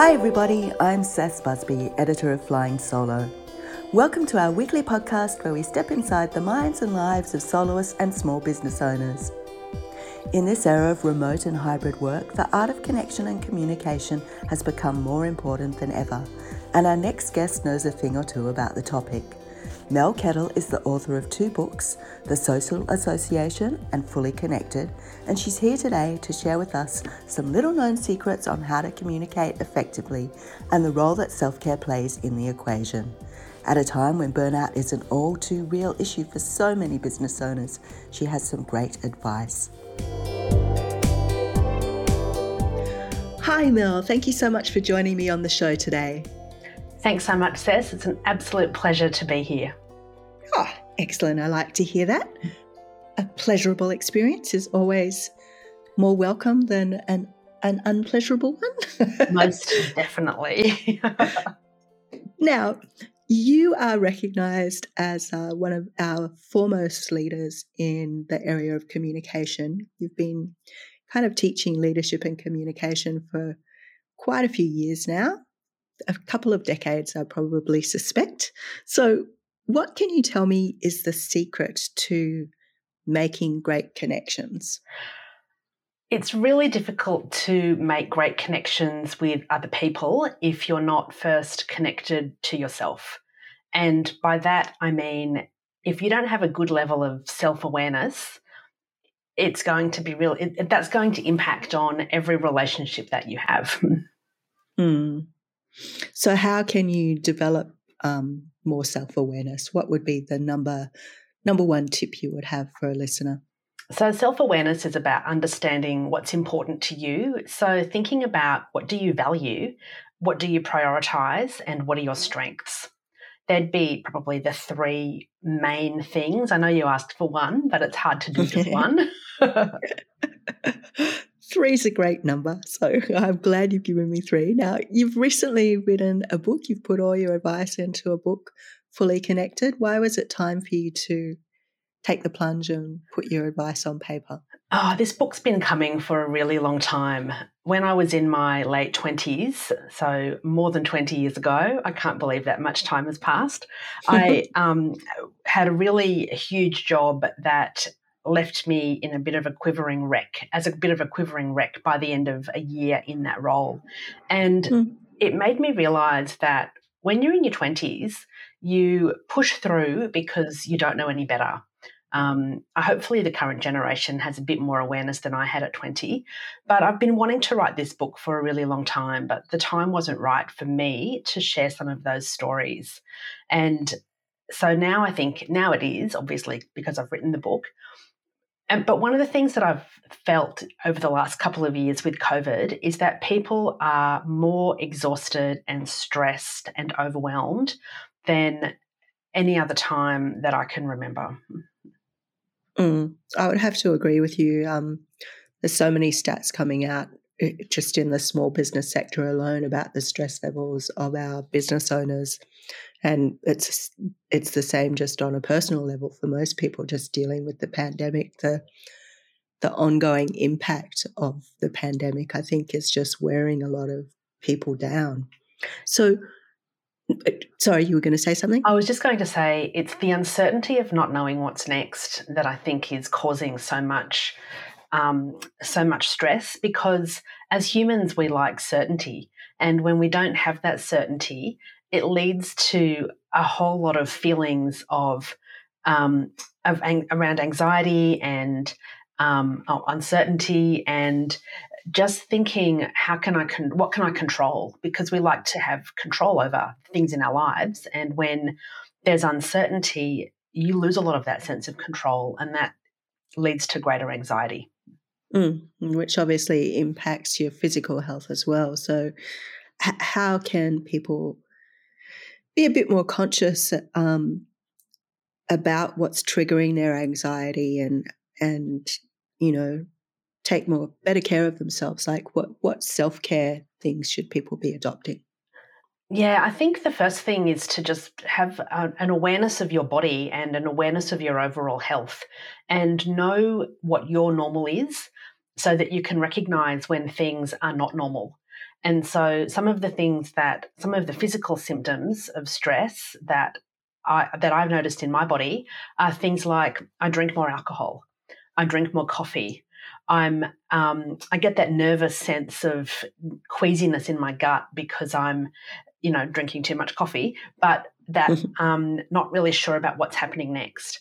Hi, everybody. I'm Sass Busby, editor of Flying Solo. Welcome to our weekly podcast where we step inside the minds and lives of soloists and small business owners. In this era of remote and hybrid work, the art of connection and communication has become more important than ever, and our next guest knows a thing or two about the topic. Mel Kettle is the author of two books, The Social Association and Fully Connected, and she's here today to share with us some little known secrets on how to communicate effectively and the role that self care plays in the equation. At a time when burnout is an all too real issue for so many business owners, she has some great advice. Hi, Mel. Thank you so much for joining me on the show today. Thanks so much, Sass. It's an absolute pleasure to be here. Oh, excellent. I like to hear that. A pleasurable experience is always more welcome than an, an unpleasurable one. Most definitely. now, you are recognized as uh, one of our foremost leaders in the area of communication. You've been kind of teaching leadership and communication for quite a few years now a couple of decades, I probably suspect. So, what can you tell me is the secret to making great connections? It's really difficult to make great connections with other people if you're not first connected to yourself. And by that, I mean, if you don't have a good level of self awareness, it's going to be real, it, that's going to impact on every relationship that you have. Mm. So, how can you develop um, more self awareness? What would be the number number one tip you would have for a listener? So, self awareness is about understanding what's important to you. So, thinking about what do you value, what do you prioritize, and what are your strengths? There'd be probably the three main things. I know you asked for one, but it's hard to do just one. Three is a great number, so I'm glad you've given me three. Now, you've recently written a book, you've put all your advice into a book, Fully Connected. Why was it time for you to take the plunge and put your advice on paper? Oh, this book's been coming for a really long time. When I was in my late 20s, so more than 20 years ago, I can't believe that much time has passed, I um, had a really huge job that left me in a bit of a quivering wreck, as a bit of a quivering wreck by the end of a year in that role. And mm. it made me realize that when you're in your 20s, you push through because you don't know any better. Um, hopefully, the current generation has a bit more awareness than I had at 20. But I've been wanting to write this book for a really long time, but the time wasn't right for me to share some of those stories. And so now I think, now it is, obviously, because I've written the book. And, but one of the things that I've felt over the last couple of years with COVID is that people are more exhausted and stressed and overwhelmed than any other time that I can remember. Mm, I would have to agree with you. Um, there's so many stats coming out eh, just in the small business sector alone about the stress levels of our business owners and it's it's the same just on a personal level for most people just dealing with the pandemic. The the ongoing impact of the pandemic i think is just wearing a lot of people down. So uh, sorry you were going to say something? I was just going to say it's the uncertainty of not knowing what's next that i think is causing so much um, so much stress because as humans we like certainty. And when we don't have that certainty it leads to a whole lot of feelings of um, of around anxiety and um, oh, uncertainty and just thinking how can i con- what can i control because we like to have control over things in our lives and when there's uncertainty you lose a lot of that sense of control and that leads to greater anxiety Mm, which obviously impacts your physical health as well. So, h- how can people be a bit more conscious um, about what's triggering their anxiety and and you know take more better care of themselves? Like, what what self care things should people be adopting? Yeah, I think the first thing is to just have a, an awareness of your body and an awareness of your overall health and know what your normal is so that you can recognize when things are not normal. And so some of the things that some of the physical symptoms of stress that I that I've noticed in my body are things like I drink more alcohol, I drink more coffee, I'm um, I get that nervous sense of queasiness in my gut because I'm you know drinking too much coffee, but that um, not really sure about what's happening next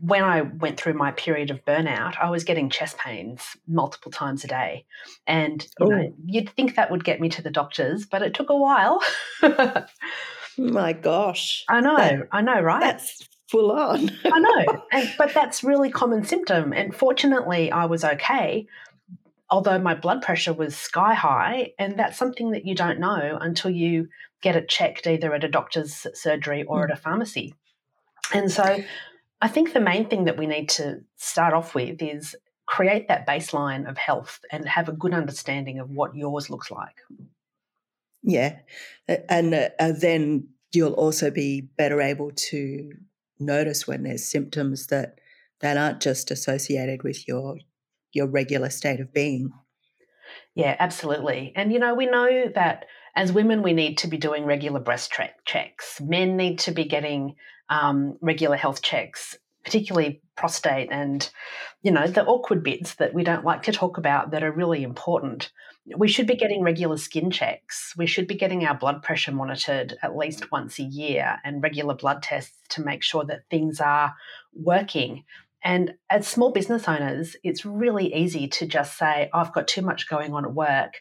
when I went through my period of burnout, I was getting chest pains multiple times a day. And you know, you'd think that would get me to the doctors, but it took a while. my gosh. I know, that, I know, right? That's full on. I know. And, but that's really common symptom. And fortunately, I was okay, although my blood pressure was sky high. And that's something that you don't know until you get it checked either at a doctor's surgery or mm. at a pharmacy. And so I think the main thing that we need to start off with is create that baseline of health and have a good understanding of what yours looks like. Yeah. And uh, then you'll also be better able to notice when there's symptoms that that aren't just associated with your your regular state of being. Yeah, absolutely. And you know, we know that as women, we need to be doing regular breast tra- checks. Men need to be getting um, regular health checks, particularly prostate and, you know, the awkward bits that we don't like to talk about that are really important. We should be getting regular skin checks. We should be getting our blood pressure monitored at least once a year and regular blood tests to make sure that things are working. And as small business owners, it's really easy to just say, I've got too much going on at work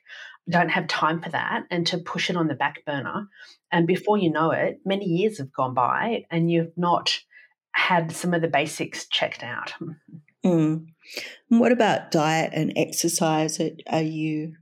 don't have time for that and to push it on the back burner. And before you know it, many years have gone by and you've not had some of the basics checked out. Mm. What about diet and exercise? Are you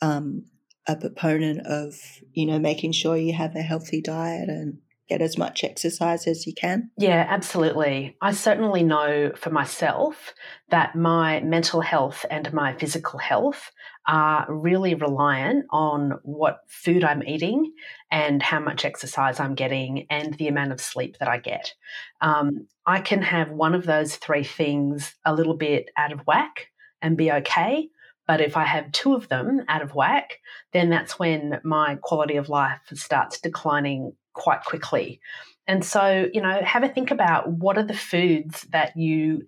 um, a proponent of, you know, making sure you have a healthy diet and get as much exercise as you can? Yeah, absolutely. I certainly know for myself that my mental health and my physical health are really reliant on what food I'm eating and how much exercise I'm getting and the amount of sleep that I get. Um, I can have one of those three things a little bit out of whack and be okay. But if I have two of them out of whack, then that's when my quality of life starts declining quite quickly. And so, you know, have a think about what are the foods that you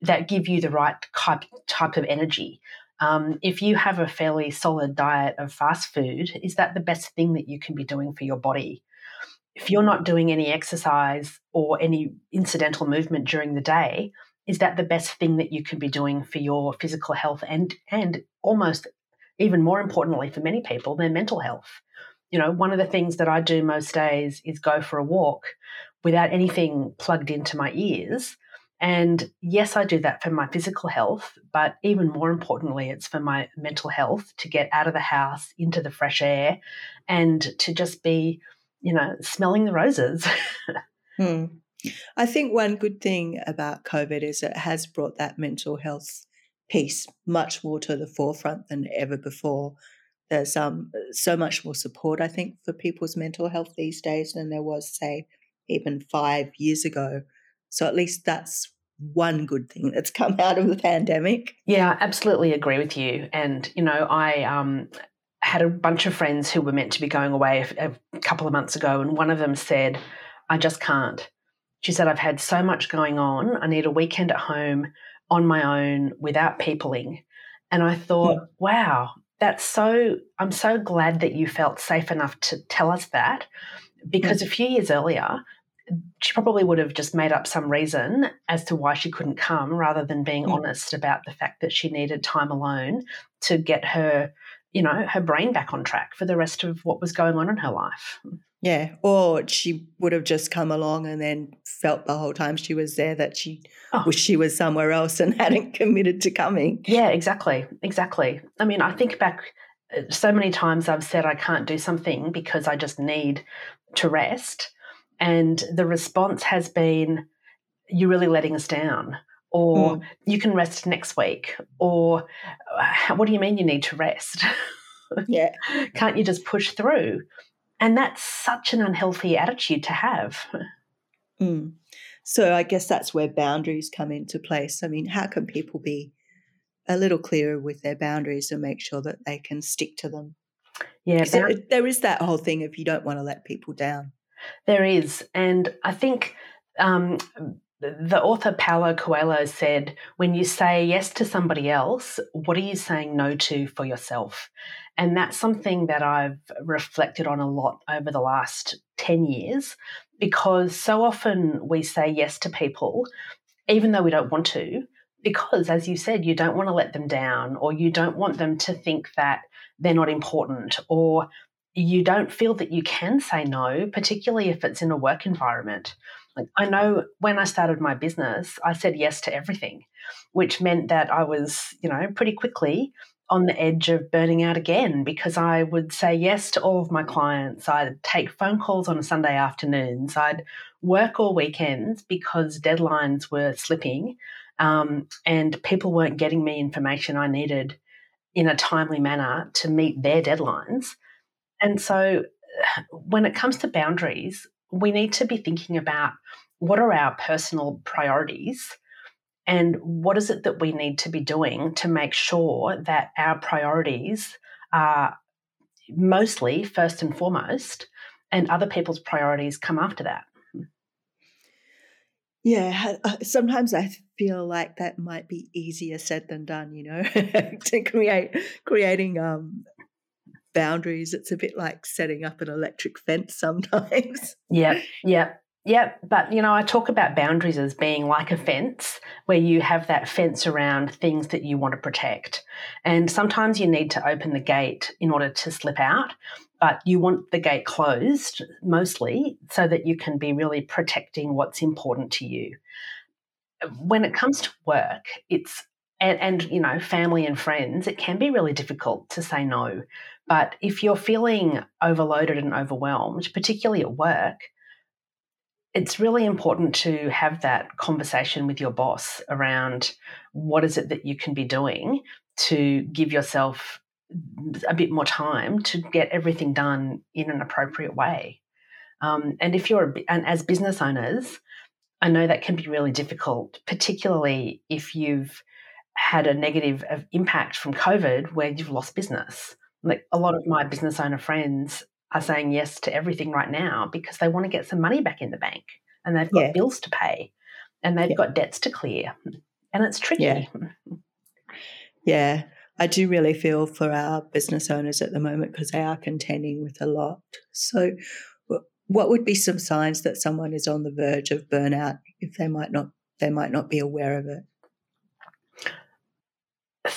that give you the right type type of energy. Um, if you have a fairly solid diet of fast food, is that the best thing that you can be doing for your body? If you're not doing any exercise or any incidental movement during the day, is that the best thing that you can be doing for your physical health and and almost even more importantly for many people, their mental health? You know, one of the things that I do most days is go for a walk without anything plugged into my ears and yes, I do that for my physical health, but even more importantly, it's for my mental health to get out of the house into the fresh air and to just be, you know, smelling the roses. hmm. I think one good thing about COVID is it has brought that mental health piece much more to the forefront than ever before. There's um, so much more support, I think, for people's mental health these days than there was, say, even five years ago. So at least that's one good thing that's come out of the pandemic. Yeah, I absolutely agree with you. And, you know, I um, had a bunch of friends who were meant to be going away a, a couple of months ago, and one of them said, I just can't. She said, I've had so much going on. I need a weekend at home on my own without peopling. And I thought, yeah. wow, that's so, I'm so glad that you felt safe enough to tell us that because yeah. a few years earlier, she probably would have just made up some reason as to why she couldn't come rather than being mm. honest about the fact that she needed time alone to get her you know, her brain back on track for the rest of what was going on in her life. Yeah. Or she would have just come along and then felt the whole time she was there that she oh. wish she was somewhere else and hadn't committed to coming. Yeah, exactly. Exactly. I mean, I think back uh, so many times I've said I can't do something because I just need to rest. And the response has been, you're really letting us down. Or mm. you can rest next week. Or what do you mean you need to rest? Yeah. Can't you just push through? And that's such an unhealthy attitude to have. Mm. So I guess that's where boundaries come into place. I mean, how can people be a little clearer with their boundaries and make sure that they can stick to them? Yeah, there, there is that whole thing of you don't want to let people down. There is. And I think um, the author Paulo Coelho said, when you say yes to somebody else, what are you saying no to for yourself? And that's something that I've reflected on a lot over the last 10 years because so often we say yes to people, even though we don't want to, because as you said, you don't want to let them down or you don't want them to think that they're not important or you don't feel that you can say no, particularly if it's in a work environment. Like I know when I started my business, I said yes to everything, which meant that I was, you know, pretty quickly on the edge of burning out again because I would say yes to all of my clients. I'd take phone calls on a Sunday afternoons. I'd work all weekends because deadlines were slipping um, and people weren't getting me information I needed in a timely manner to meet their deadlines. And so when it comes to boundaries, we need to be thinking about what are our personal priorities and what is it that we need to be doing to make sure that our priorities are mostly first and foremost and other people's priorities come after that. Yeah uh, sometimes i feel like that might be easier said than done you know to create creating um boundaries it's a bit like setting up an electric fence sometimes yeah yeah yeah, but you know, I talk about boundaries as being like a fence where you have that fence around things that you want to protect. And sometimes you need to open the gate in order to slip out, but you want the gate closed mostly so that you can be really protecting what's important to you. When it comes to work, it's and, and you know, family and friends, it can be really difficult to say no. But if you're feeling overloaded and overwhelmed, particularly at work, it's really important to have that conversation with your boss around what is it that you can be doing to give yourself a bit more time to get everything done in an appropriate way. Um, and if you're, a, and as business owners, I know that can be really difficult, particularly if you've had a negative impact from COVID where you've lost business. Like a lot of my business owner friends are saying yes to everything right now because they want to get some money back in the bank and they've got yeah. bills to pay and they've yeah. got debts to clear. And it's tricky. Yeah. yeah. I do really feel for our business owners at the moment because they are contending with a lot. So, what would be some signs that someone is on the verge of burnout if they might not they might not be aware of it?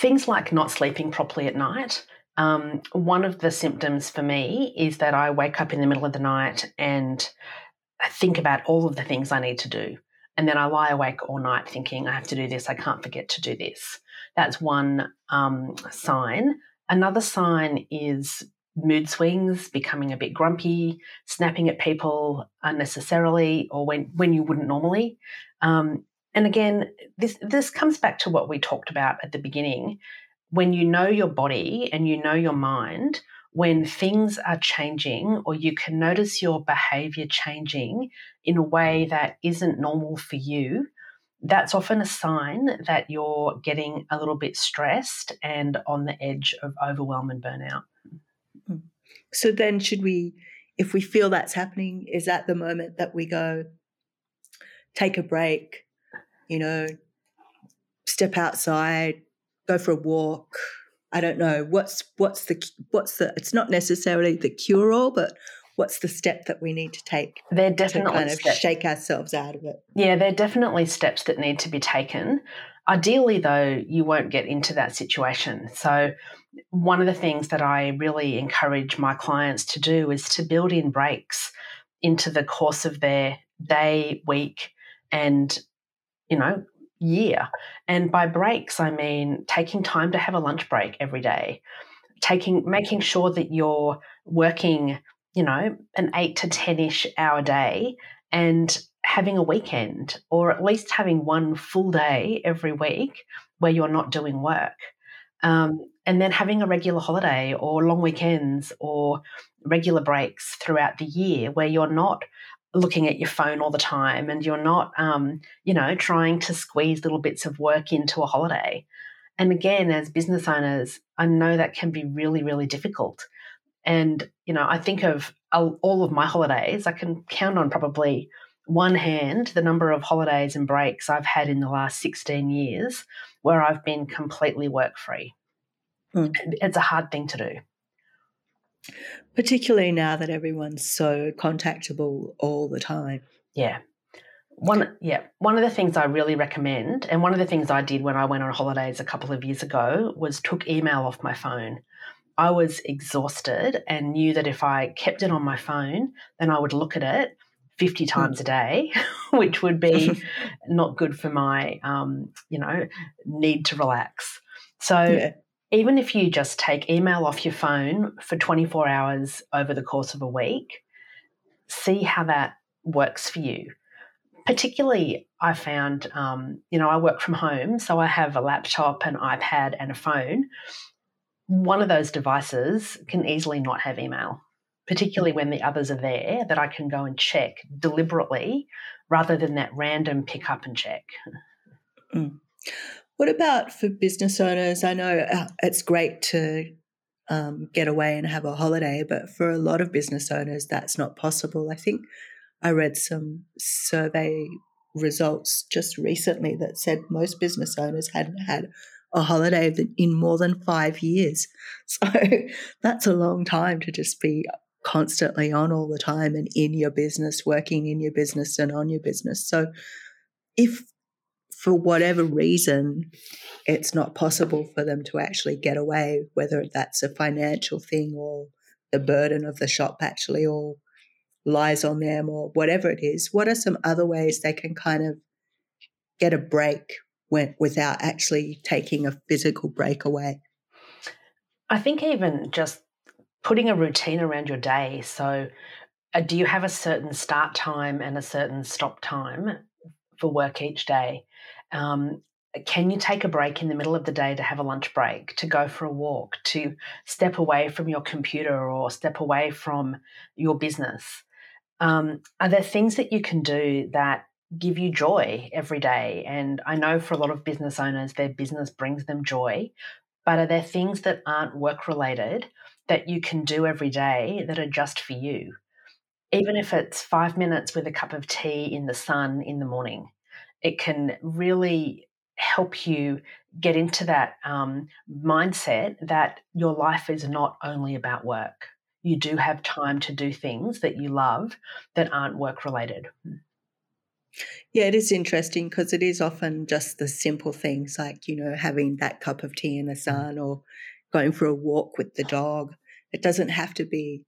Things like not sleeping properly at night, um, one of the symptoms for me is that I wake up in the middle of the night and think about all of the things I need to do. And then I lie awake all night thinking, I have to do this, I can't forget to do this. That's one um, sign. Another sign is mood swings, becoming a bit grumpy, snapping at people unnecessarily or when, when you wouldn't normally. Um, and again, this, this comes back to what we talked about at the beginning when you know your body and you know your mind, when things are changing or you can notice your behavior changing in a way that isn't normal for you, that's often a sign that you're getting a little bit stressed and on the edge of overwhelm and burnout. Hmm. So then, should we, if we feel that's happening, is that the moment that we go, take a break, you know, step outside, go for a walk. I don't know what's what's the what's the. It's not necessarily the cure all, but what's the step that we need to take? They're definitely to kind of steps. shake ourselves out of it. Yeah, they're definitely steps that need to be taken. Ideally, though, you won't get into that situation. So one of the things that I really encourage my clients to do is to build in breaks into the course of their day, week, and you know, year. And by breaks, I mean taking time to have a lunch break every day, taking making sure that you're working, you know, an eight to ten ish hour day and having a weekend, or at least having one full day every week where you're not doing work. Um, and then having a regular holiday or long weekends or regular breaks throughout the year where you're not looking at your phone all the time and you're not um, you know trying to squeeze little bits of work into a holiday. And again as business owners i know that can be really really difficult. And you know i think of all of my holidays i can count on probably one hand the number of holidays and breaks i've had in the last 16 years where i've been completely work free mm. it's a hard thing to do particularly now that everyone's so contactable all the time. Yeah. One yeah, one of the things I really recommend and one of the things I did when I went on holidays a couple of years ago was took email off my phone. I was exhausted and knew that if I kept it on my phone, then I would look at it 50 hmm. times a day, which would be not good for my, um, you know, need to relax. So yeah even if you just take email off your phone for 24 hours over the course of a week, see how that works for you. Particularly, I found, um, you know, I work from home, so I have a laptop, an iPad, and a phone. One of those devices can easily not have email, particularly when the others are there that I can go and check deliberately rather than that random pick up and check. Mm. What about for business owners? I know uh, it's great to um, get away and have a holiday, but for a lot of business owners, that's not possible. I think I read some survey results just recently that said most business owners hadn't had a holiday in more than five years. So that's a long time to just be constantly on all the time and in your business, working in your business and on your business. So if for whatever reason, it's not possible for them to actually get away, whether that's a financial thing or the burden of the shop actually all lies on them or whatever it is. What are some other ways they can kind of get a break when, without actually taking a physical break away? I think even just putting a routine around your day. So, uh, do you have a certain start time and a certain stop time for work each day? Um, can you take a break in the middle of the day to have a lunch break, to go for a walk, to step away from your computer or step away from your business? Um, are there things that you can do that give you joy every day? And I know for a lot of business owners, their business brings them joy, but are there things that aren't work related that you can do every day that are just for you? Even if it's five minutes with a cup of tea in the sun in the morning it can really help you get into that um, mindset that your life is not only about work. You do have time to do things that you love that aren't work related. Hmm. Yeah, it is interesting because it is often just the simple things like, you know, having that cup of tea in the mm. sun or going for a walk with the dog. It doesn't have to be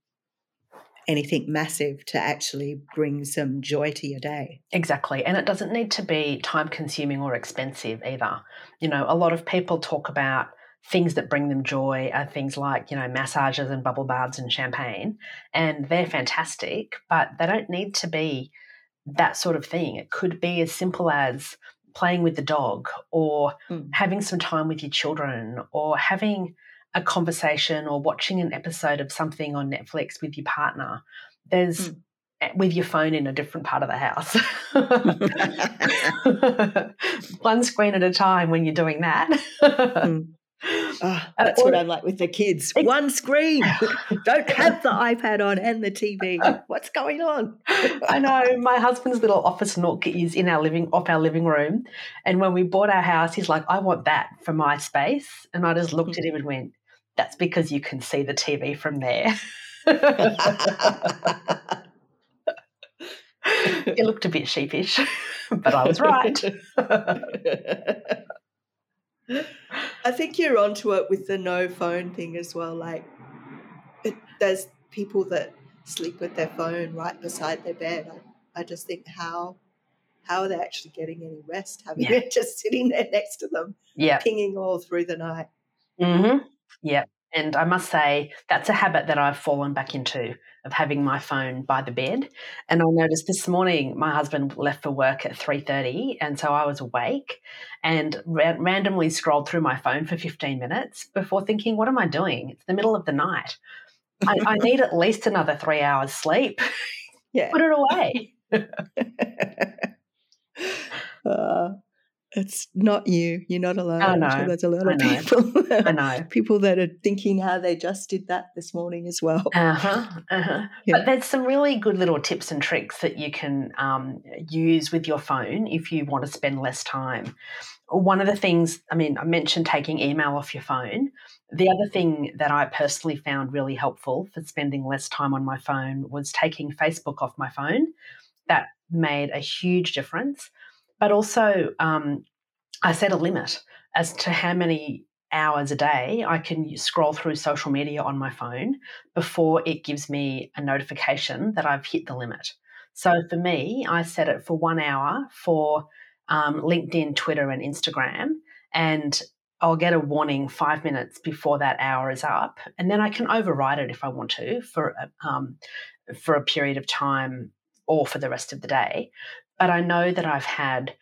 anything massive to actually bring some joy to your day. Exactly. And it doesn't need to be time consuming or expensive either. You know, a lot of people talk about things that bring them joy are things like, you know, massages and bubble baths and champagne. And they're fantastic, but they don't need to be that sort of thing. It could be as simple as playing with the dog or mm. having some time with your children or having a conversation or watching an episode of something on Netflix with your partner, there's mm. with your phone in a different part of the house. One screen at a time when you're doing that. mm. Oh, that's uh, what I'm like with the kids. One screen. Don't have the iPad on and the TV. What's going on? I know. My husband's little office nook is in our living off our living room. And when we bought our house, he's like, I want that for my space. And I just looked hmm. at him and went, that's because you can see the TV from there. it looked a bit sheepish, but I was right. I think you're onto it with the no phone thing as well. Like, it, there's people that sleep with their phone right beside their bed. I, I just think how how are they actually getting any rest having yeah. it just sitting there next to them, yeah, pinging all through the night. Mm-hmm. Yeah, and I must say that's a habit that I've fallen back into of having my phone by the bed. And I noticed this morning my husband left for work at three thirty, and so I was awake and ra- randomly scrolled through my phone for fifteen minutes before thinking, "What am I doing? It's the middle of the night." I, I need at least another three hours sleep. Yeah. Put it away. uh, it's not you. You're not alone. I know. Sure there's a lot I of know. people. I know. people that are thinking how they just did that this morning as well. Uh-huh, uh-huh. Yeah. But there's some really good little tips and tricks that you can um, use with your phone if you want to spend less time. One of the things, I mean, I mentioned taking email off your phone. The other thing that I personally found really helpful for spending less time on my phone was taking Facebook off my phone. That made a huge difference. But also, um, I set a limit as to how many hours a day I can scroll through social media on my phone before it gives me a notification that I've hit the limit. So for me, I set it for one hour for um, LinkedIn, Twitter, and Instagram, and I'll get a warning five minutes before that hour is up, and then I can override it if I want to for um, for a period of time or for the rest of the day. But I know that I've had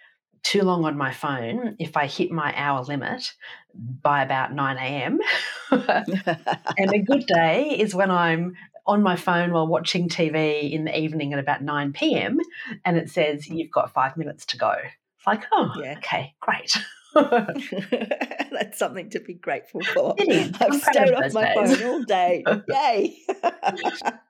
too long on my phone if I hit my hour limit by about 9 a.m. and a good day is when I'm on my phone while watching TV in the evening at about 9 p.m. and it says, mm-hmm. You've got five minutes to go. It's like, Oh, Yeah. okay, great. That's something to be grateful for. It is. I've stayed of off my days. phone all day. Yay.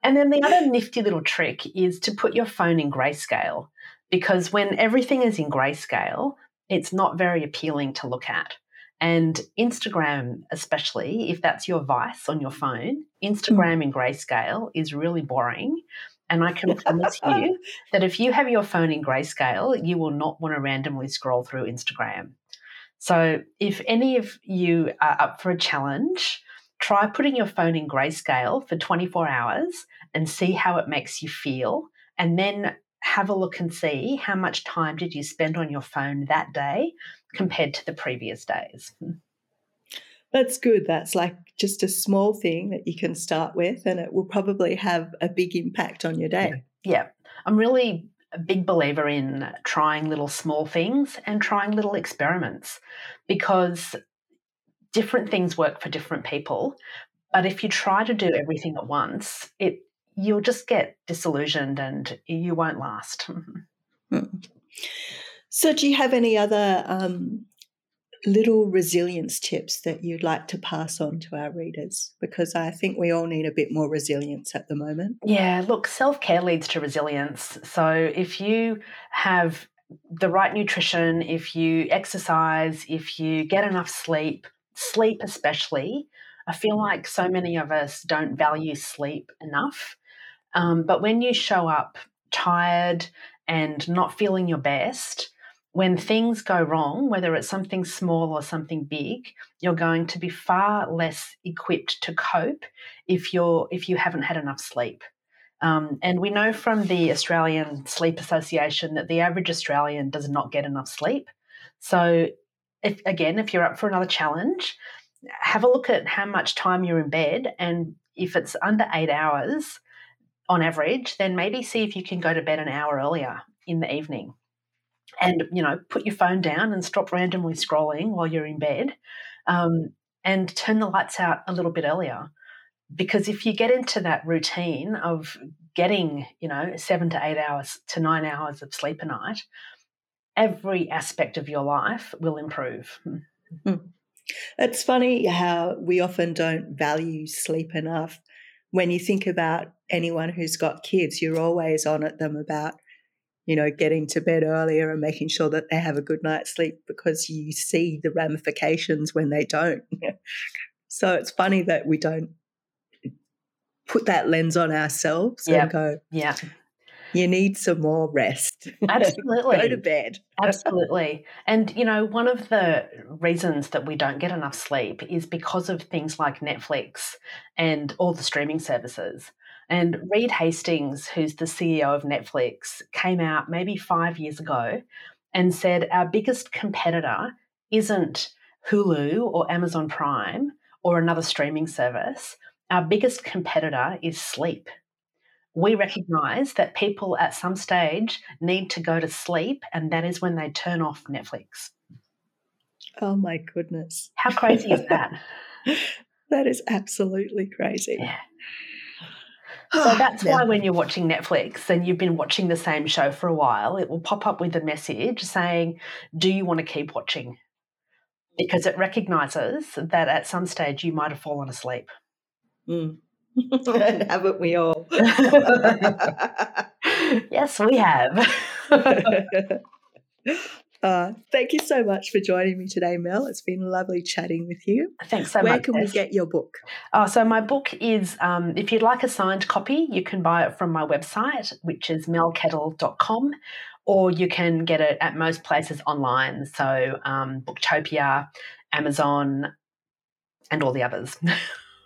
And then the other nifty little trick is to put your phone in grayscale because when everything is in grayscale, it's not very appealing to look at. And Instagram, especially if that's your vice on your phone, hmm. Instagram in grayscale is really boring. And I can promise you that if you have your phone in grayscale, you will not want to randomly scroll through Instagram. So if any of you are up for a challenge, try putting your phone in grayscale for 24 hours and see how it makes you feel. And then have a look and see how much time did you spend on your phone that day compared to the previous days. Hmm. That's good. That's like just a small thing that you can start with, and it will probably have a big impact on your day. Yeah, I'm really a big believer in trying little small things and trying little experiments because different things work for different people. But if you try to do everything at once, it you'll just get disillusioned and you won't last. Mm. So, do you have any other um, little resilience tips that you'd like to pass on to our readers? Because I think we all need a bit more resilience at the moment. Yeah, look, self care leads to resilience. So if you have the right nutrition, if you exercise, if you get enough sleep, sleep especially, I feel like so many of us don't value sleep enough. Um, but when you show up tired and not feeling your best, when things go wrong, whether it's something small or something big, you're going to be far less equipped to cope if you're if you haven't had enough sleep. Um, and we know from the Australian Sleep Association that the average Australian does not get enough sleep. So, if again, if you're up for another challenge, have a look at how much time you're in bed, and if it's under eight hours on average, then maybe see if you can go to bed an hour earlier in the evening. And you know put your phone down and stop randomly scrolling while you're in bed um, and turn the lights out a little bit earlier. Because if you get into that routine of getting you know seven to eight hours to nine hours of sleep a night every aspect of your life will improve. It's funny how we often don't value sleep enough. When you think about anyone who's got kids, you're always on at them about, you know, getting to bed earlier and making sure that they have a good night's sleep because you see the ramifications when they don't. so it's funny that we don't put that lens on ourselves Yeah. and go, yeah You need some more rest. Absolutely. Go to bed. Absolutely. And, you know, one of the reasons that we don't get enough sleep is because of things like Netflix and all the streaming services. And Reed Hastings, who's the CEO of Netflix, came out maybe five years ago and said our biggest competitor isn't Hulu or Amazon Prime or another streaming service. Our biggest competitor is sleep. We recognize that people at some stage need to go to sleep, and that is when they turn off Netflix. Oh my goodness. How crazy is that? that is absolutely crazy. Yeah. So that's why when you're watching Netflix and you've been watching the same show for a while, it will pop up with a message saying, Do you want to keep watching? Because it recognizes that at some stage you might have fallen asleep. Mm. Haven't we all? yes, we have. Uh, thank you so much for joining me today, Mel. It's been lovely chatting with you. Thanks so Where much. Where can we get your book? Oh, so my book is, um, if you'd like a signed copy, you can buy it from my website, which is melkettle.com, or you can get it at most places online. So um, Booktopia, Amazon, and all the others.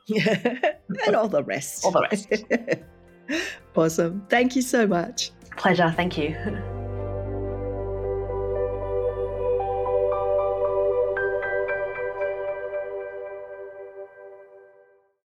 yeah, and all the rest. All the rest. awesome. Thank you so much. Pleasure. Thank you.